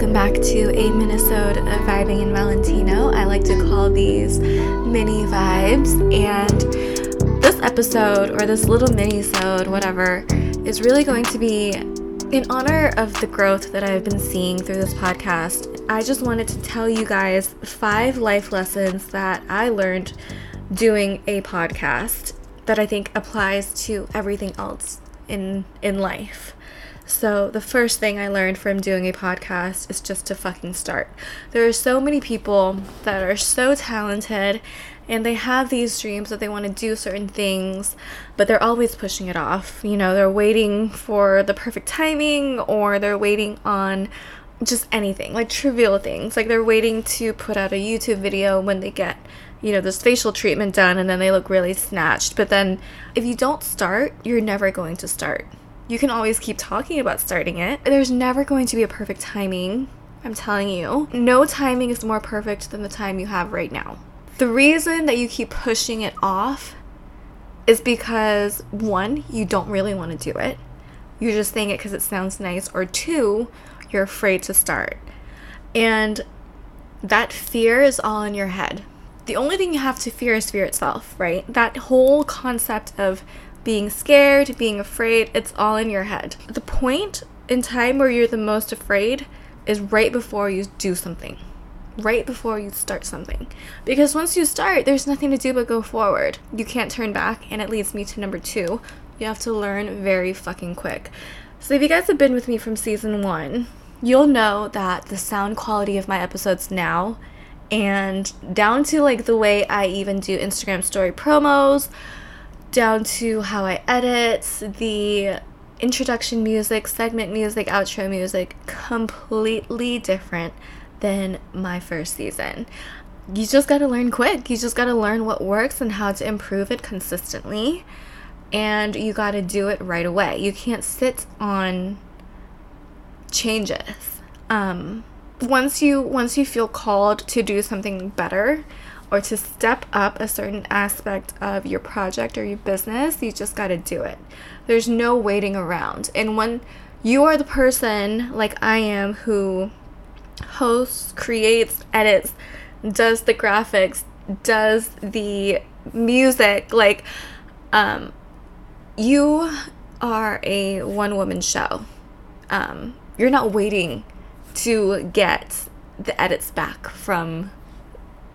Welcome back to a Minnesota of Vibing in Valentino. I like to call these mini vibes. And this episode, or this little mini-sode, whatever, is really going to be in honor of the growth that I've been seeing through this podcast. I just wanted to tell you guys five life lessons that I learned doing a podcast that I think applies to everything else in in life. So, the first thing I learned from doing a podcast is just to fucking start. There are so many people that are so talented and they have these dreams that they want to do certain things, but they're always pushing it off. You know, they're waiting for the perfect timing or they're waiting on just anything, like trivial things. Like they're waiting to put out a YouTube video when they get you know, this facial treatment done and then they look really snatched. But then if you don't start, you're never going to start. You can always keep talking about starting it. There's never going to be a perfect timing. I'm telling you. No timing is more perfect than the time you have right now. The reason that you keep pushing it off is because one, you don't really want to do it. You're just saying it because it sounds nice. Or two, you're afraid to start. And that fear is all in your head. The only thing you have to fear is fear itself, right? That whole concept of being scared, being afraid, it's all in your head. The point in time where you're the most afraid is right before you do something. Right before you start something. Because once you start, there's nothing to do but go forward. You can't turn back, and it leads me to number two. You have to learn very fucking quick. So, if you guys have been with me from season one, you'll know that the sound quality of my episodes now, and down to like the way I even do Instagram story promos, down to how I edit, the introduction music, segment music, outro music, completely different than my first season. You just got to learn quick. You just got to learn what works and how to improve it consistently. And you got to do it right away. You can't sit on changes. Um, once you once you feel called to do something better, or to step up a certain aspect of your project or your business, you just got to do it. There's no waiting around. And when you are the person like I am who hosts, creates, edits, does the graphics, does the music, like um you are a one woman show. Um you're not waiting to get the edits back from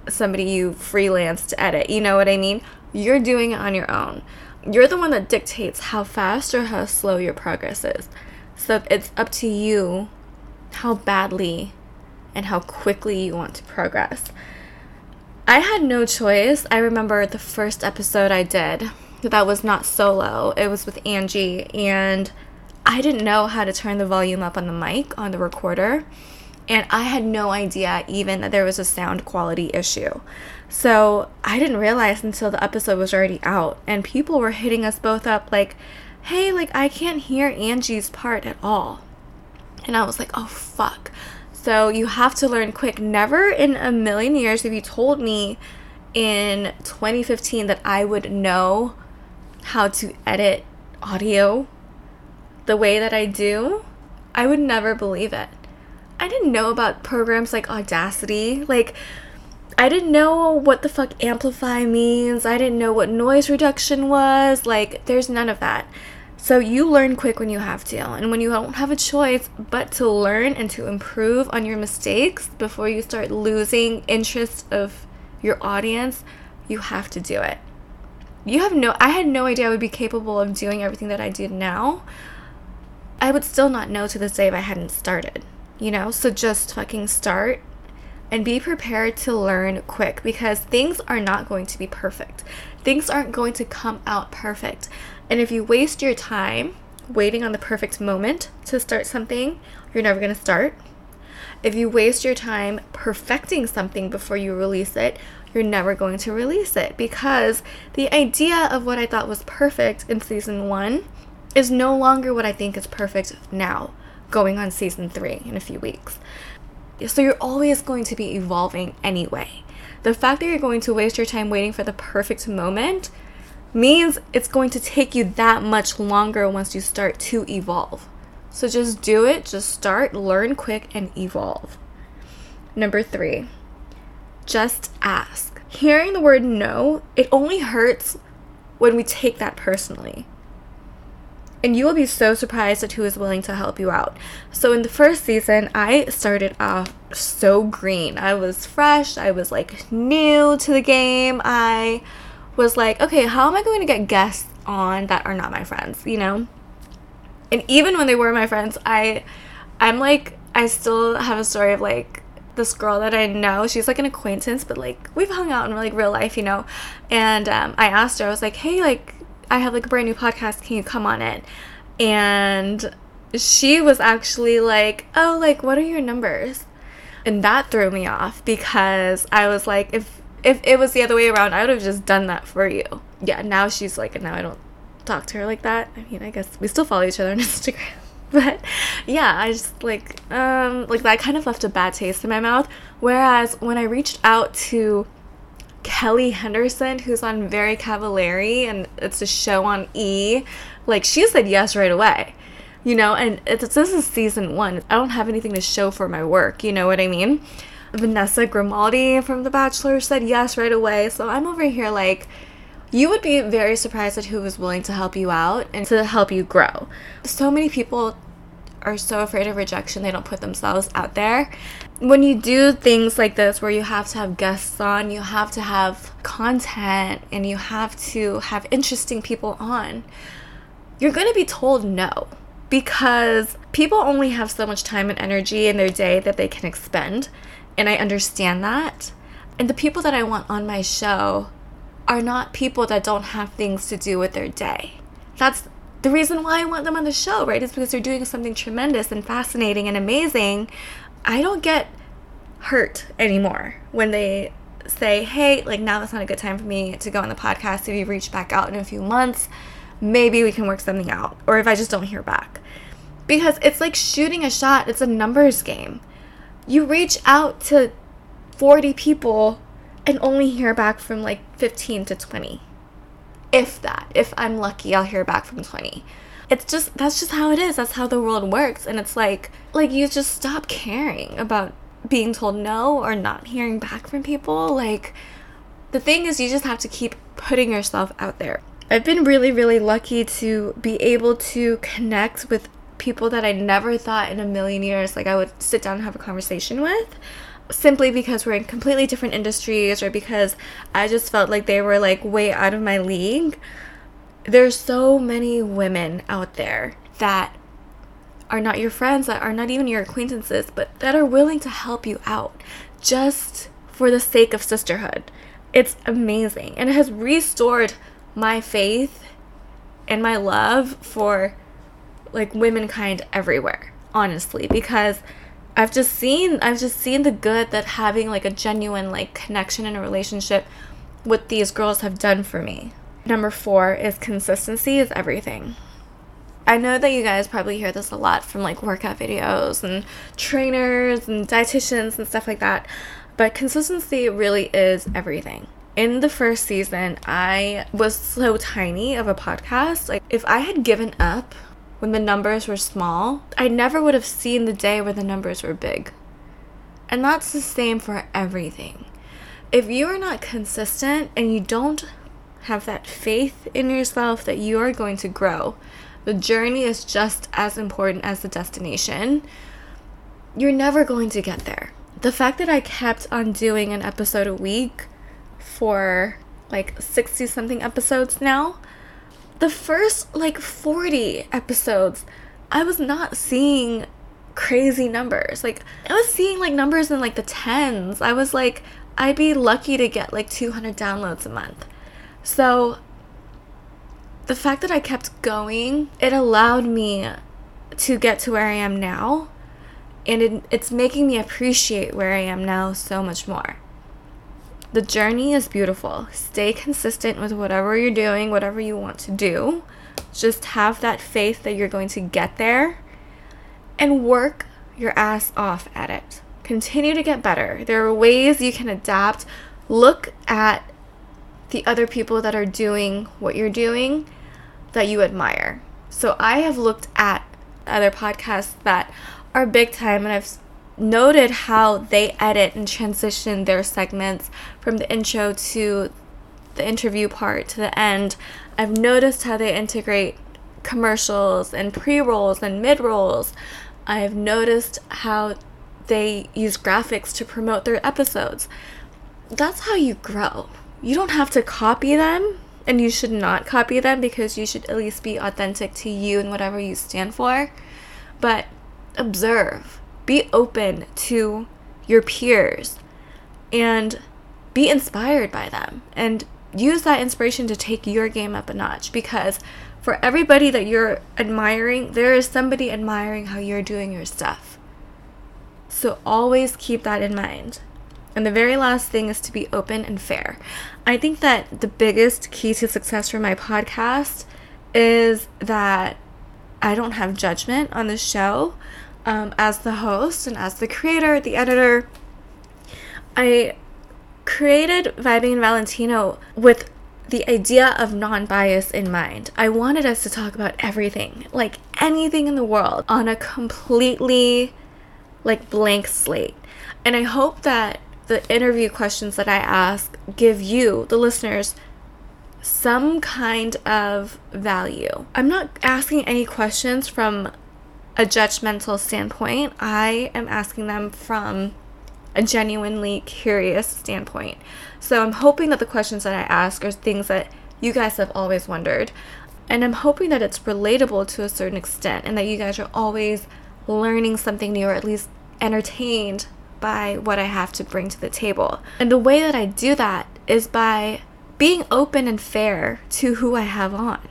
somebody you freelance to edit. You know what I mean? You're doing it on your own. You're the one that dictates how fast or how slow your progress is. So it's up to you how badly and how quickly you want to progress. I had no choice. I remember the first episode I did that was not solo, it was with Angie, and I didn't know how to turn the volume up on the mic on the recorder and I had no idea even that there was a sound quality issue. So I didn't realize until the episode was already out, and people were hitting us both up like, hey, like I can't hear Angie's part at all. And I was like, oh fuck. So you have to learn quick. Never in a million years have you told me in 2015 that I would know how to edit audio the way that I do. I would never believe it. I didn't know about programs like Audacity. Like, I didn't know what the fuck amplify means. I didn't know what noise reduction was. Like, there's none of that. So you learn quick when you have to, and when you don't have a choice but to learn and to improve on your mistakes before you start losing interest of your audience, you have to do it. You have no I had no idea I would be capable of doing everything that I do now. I would still not know to this day if I hadn't started you know? So just fucking start and be prepared to learn quick because things are not going to be perfect. Things aren't going to come out perfect. And if you waste your time waiting on the perfect moment to start something, you're never going to start. If you waste your time perfecting something before you release it, you're never going to release it because the idea of what I thought was perfect in season one is no longer what I think is perfect now going on season three in a few weeks. So you're always going to be evolving anyway. The fact that you're going to waste your time waiting for the perfect moment means it's going to take you that much longer once you start to evolve. So just do it, just start, learn quick, and evolve. Number three, just ask. Hearing the word no, it only hurts when we take that personally. And you will be so surprised at who is willing to help you out. So, in the first season, I started off so green. I was fresh, I was like new to the game. I was like, okay, how am I going to get guests on that are not my friends, you know? And even when they were my friends, I I'm like I still have a story of like this girl that I know. She's like an acquaintance, but like we've hung out in like real life, you know. And um, I asked her, I was like, "Hey, like I have like a brand new podcast. Can you come on it?" And she was actually like, "Oh, like what are your numbers?" And that threw me off because I was like, if if it was the other way around, I would have just done that for you. Yeah, now she's like, now I don't talk to her like that. I mean, I guess we still follow each other on Instagram. But yeah, I just like um like that kind of left a bad taste in my mouth. Whereas when I reached out to Kelly Henderson, who's on Very Cavallari, and it's a show on E, like she said yes right away. You know, and it's this is season one. I don't have anything to show for my work. You know what I mean? Vanessa Grimaldi from The Bachelor said yes right away. So I'm over here like, you would be very surprised at who was willing to help you out and to help you grow. So many people are so afraid of rejection, they don't put themselves out there. When you do things like this, where you have to have guests on, you have to have content, and you have to have interesting people on, you're going to be told no because people only have so much time and energy in their day that they can expend. And I understand that. And the people that I want on my show are not people that don't have things to do with their day. That's the reason why I want them on the show, right? Is because they're doing something tremendous and fascinating and amazing. I don't get hurt anymore when they say, hey, like now that's not a good time for me to go on the podcast. If you reach back out in a few months, maybe we can work something out. Or if I just don't hear back. Because it's like shooting a shot, it's a numbers game you reach out to 40 people and only hear back from like 15 to 20. If that. If I'm lucky, I'll hear back from 20. It's just that's just how it is. That's how the world works and it's like like you just stop caring about being told no or not hearing back from people. Like the thing is you just have to keep putting yourself out there. I've been really really lucky to be able to connect with people that I never thought in a million years like I would sit down and have a conversation with simply because we're in completely different industries or because I just felt like they were like way out of my league. There's so many women out there that are not your friends, that are not even your acquaintances, but that are willing to help you out just for the sake of sisterhood. It's amazing and it has restored my faith and my love for like womankind everywhere, honestly, because I've just seen I've just seen the good that having like a genuine like connection in a relationship with these girls have done for me. Number 4 is consistency is everything. I know that you guys probably hear this a lot from like workout videos and trainers and dietitians and stuff like that, but consistency really is everything. In the first season, I was so tiny of a podcast. Like if I had given up when the numbers were small, I never would have seen the day where the numbers were big. And that's the same for everything. If you are not consistent and you don't have that faith in yourself that you are going to grow, the journey is just as important as the destination. You're never going to get there. The fact that I kept on doing an episode a week for like 60 something episodes now the first like 40 episodes, I was not seeing crazy numbers. Like, I was seeing like numbers in like the tens. I was like, I'd be lucky to get like 200 downloads a month. So, the fact that I kept going, it allowed me to get to where I am now. And it, it's making me appreciate where I am now so much more. The journey is beautiful. Stay consistent with whatever you're doing, whatever you want to do. Just have that faith that you're going to get there and work your ass off at it. Continue to get better. There are ways you can adapt. Look at the other people that are doing what you're doing that you admire. So I have looked at other podcasts that are big time, and I've noted how they edit and transition their segments from the intro to the interview part to the end. I've noticed how they integrate commercials and pre rolls and mid rolls. I've noticed how they use graphics to promote their episodes. That's how you grow. You don't have to copy them, and you should not copy them because you should at least be authentic to you and whatever you stand for. But observe, be open to your peers, and be inspired by them. And use that inspiration to take your game up a notch because for everybody that you're admiring, there is somebody admiring how you're doing your stuff. So always keep that in mind. And the very last thing is to be open and fair. I think that the biggest key to success for my podcast is that I don't have judgment on the show um, as the host and as the creator, the editor. I created Vibing and Valentino with the idea of non bias in mind. I wanted us to talk about everything, like anything in the world, on a completely like blank slate. And I hope that the interview questions that I ask give you, the listeners, some kind of value. I'm not asking any questions from a judgmental standpoint. I am asking them from a genuinely curious standpoint. So I'm hoping that the questions that I ask are things that you guys have always wondered. And I'm hoping that it's relatable to a certain extent and that you guys are always learning something new or at least entertained by what I have to bring to the table. And the way that I do that is by being open and fair to who I have on.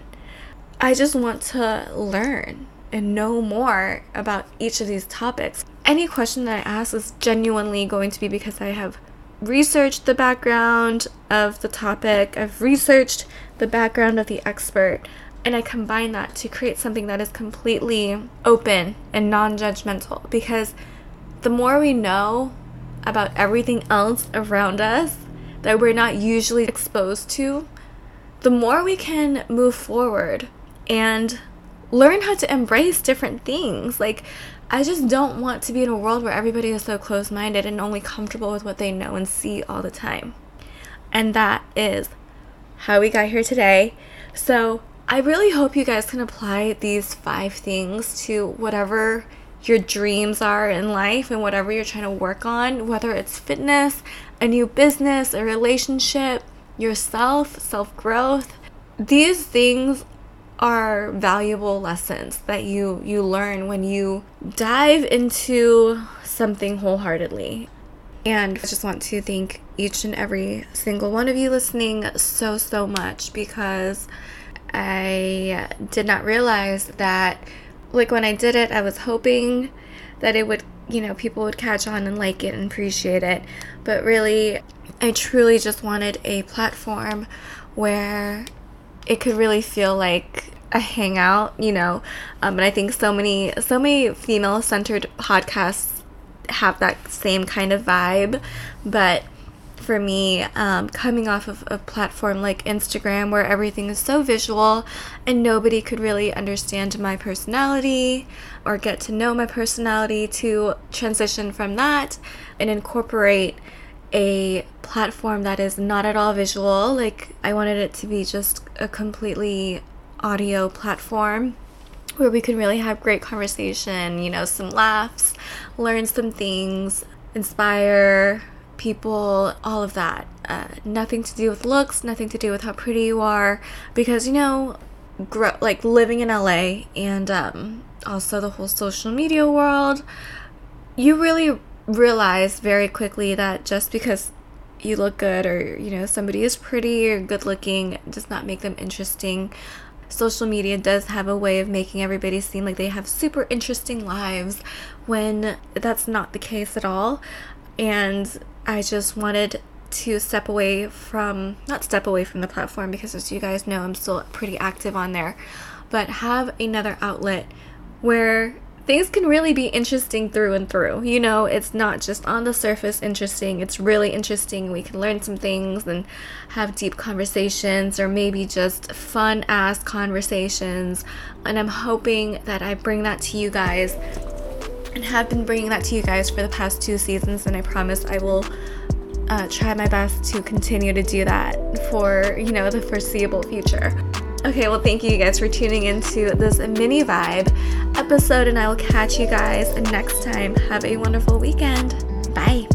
I just want to learn and know more about each of these topics any question that I ask is genuinely going to be because I have researched the background of the topic, I've researched the background of the expert, and I combine that to create something that is completely open and non judgmental. Because the more we know about everything else around us that we're not usually exposed to, the more we can move forward and learn how to embrace different things. Like, I just don't want to be in a world where everybody is so close minded and only comfortable with what they know and see all the time. And that is how we got here today. So, I really hope you guys can apply these five things to whatever your dreams are in life and whatever you're trying to work on, whether it's fitness, a new business, a relationship, yourself, self growth. These things are valuable lessons that you you learn when you dive into something wholeheartedly. And I just want to thank each and every single one of you listening so so much because I did not realize that like when I did it I was hoping that it would you know people would catch on and like it and appreciate it but really I truly just wanted a platform where it could really feel like a hangout, you know. Um, and I think so many so many female centered podcasts have that same kind of vibe, but for me, um, coming off of a platform like Instagram where everything is so visual and nobody could really understand my personality or get to know my personality, to transition from that and incorporate a platform that is not at all visual. Like, I wanted it to be just a completely audio platform where we can really have great conversation, you know, some laughs, learn some things, inspire people, all of that. Uh, nothing to do with looks, nothing to do with how pretty you are, because you know, like living in LA and um, also the whole social media world, you really realize very quickly that just because you look good or you know somebody is pretty or good looking does not make them interesting. Social media does have a way of making everybody seem like they have super interesting lives when that's not the case at all. And i just wanted to step away from not step away from the platform because as you guys know i'm still pretty active on there but have another outlet where things can really be interesting through and through. You know, it's not just on the surface interesting, it's really interesting. We can learn some things and have deep conversations, or maybe just fun ass conversations. And I'm hoping that I bring that to you guys and have been bringing that to you guys for the past two seasons. And I promise I will uh, try my best to continue to do that for you know the foreseeable future. Okay, well, thank you guys for tuning into this mini vibe episode, and I will catch you guys next time. Have a wonderful weekend. Bye.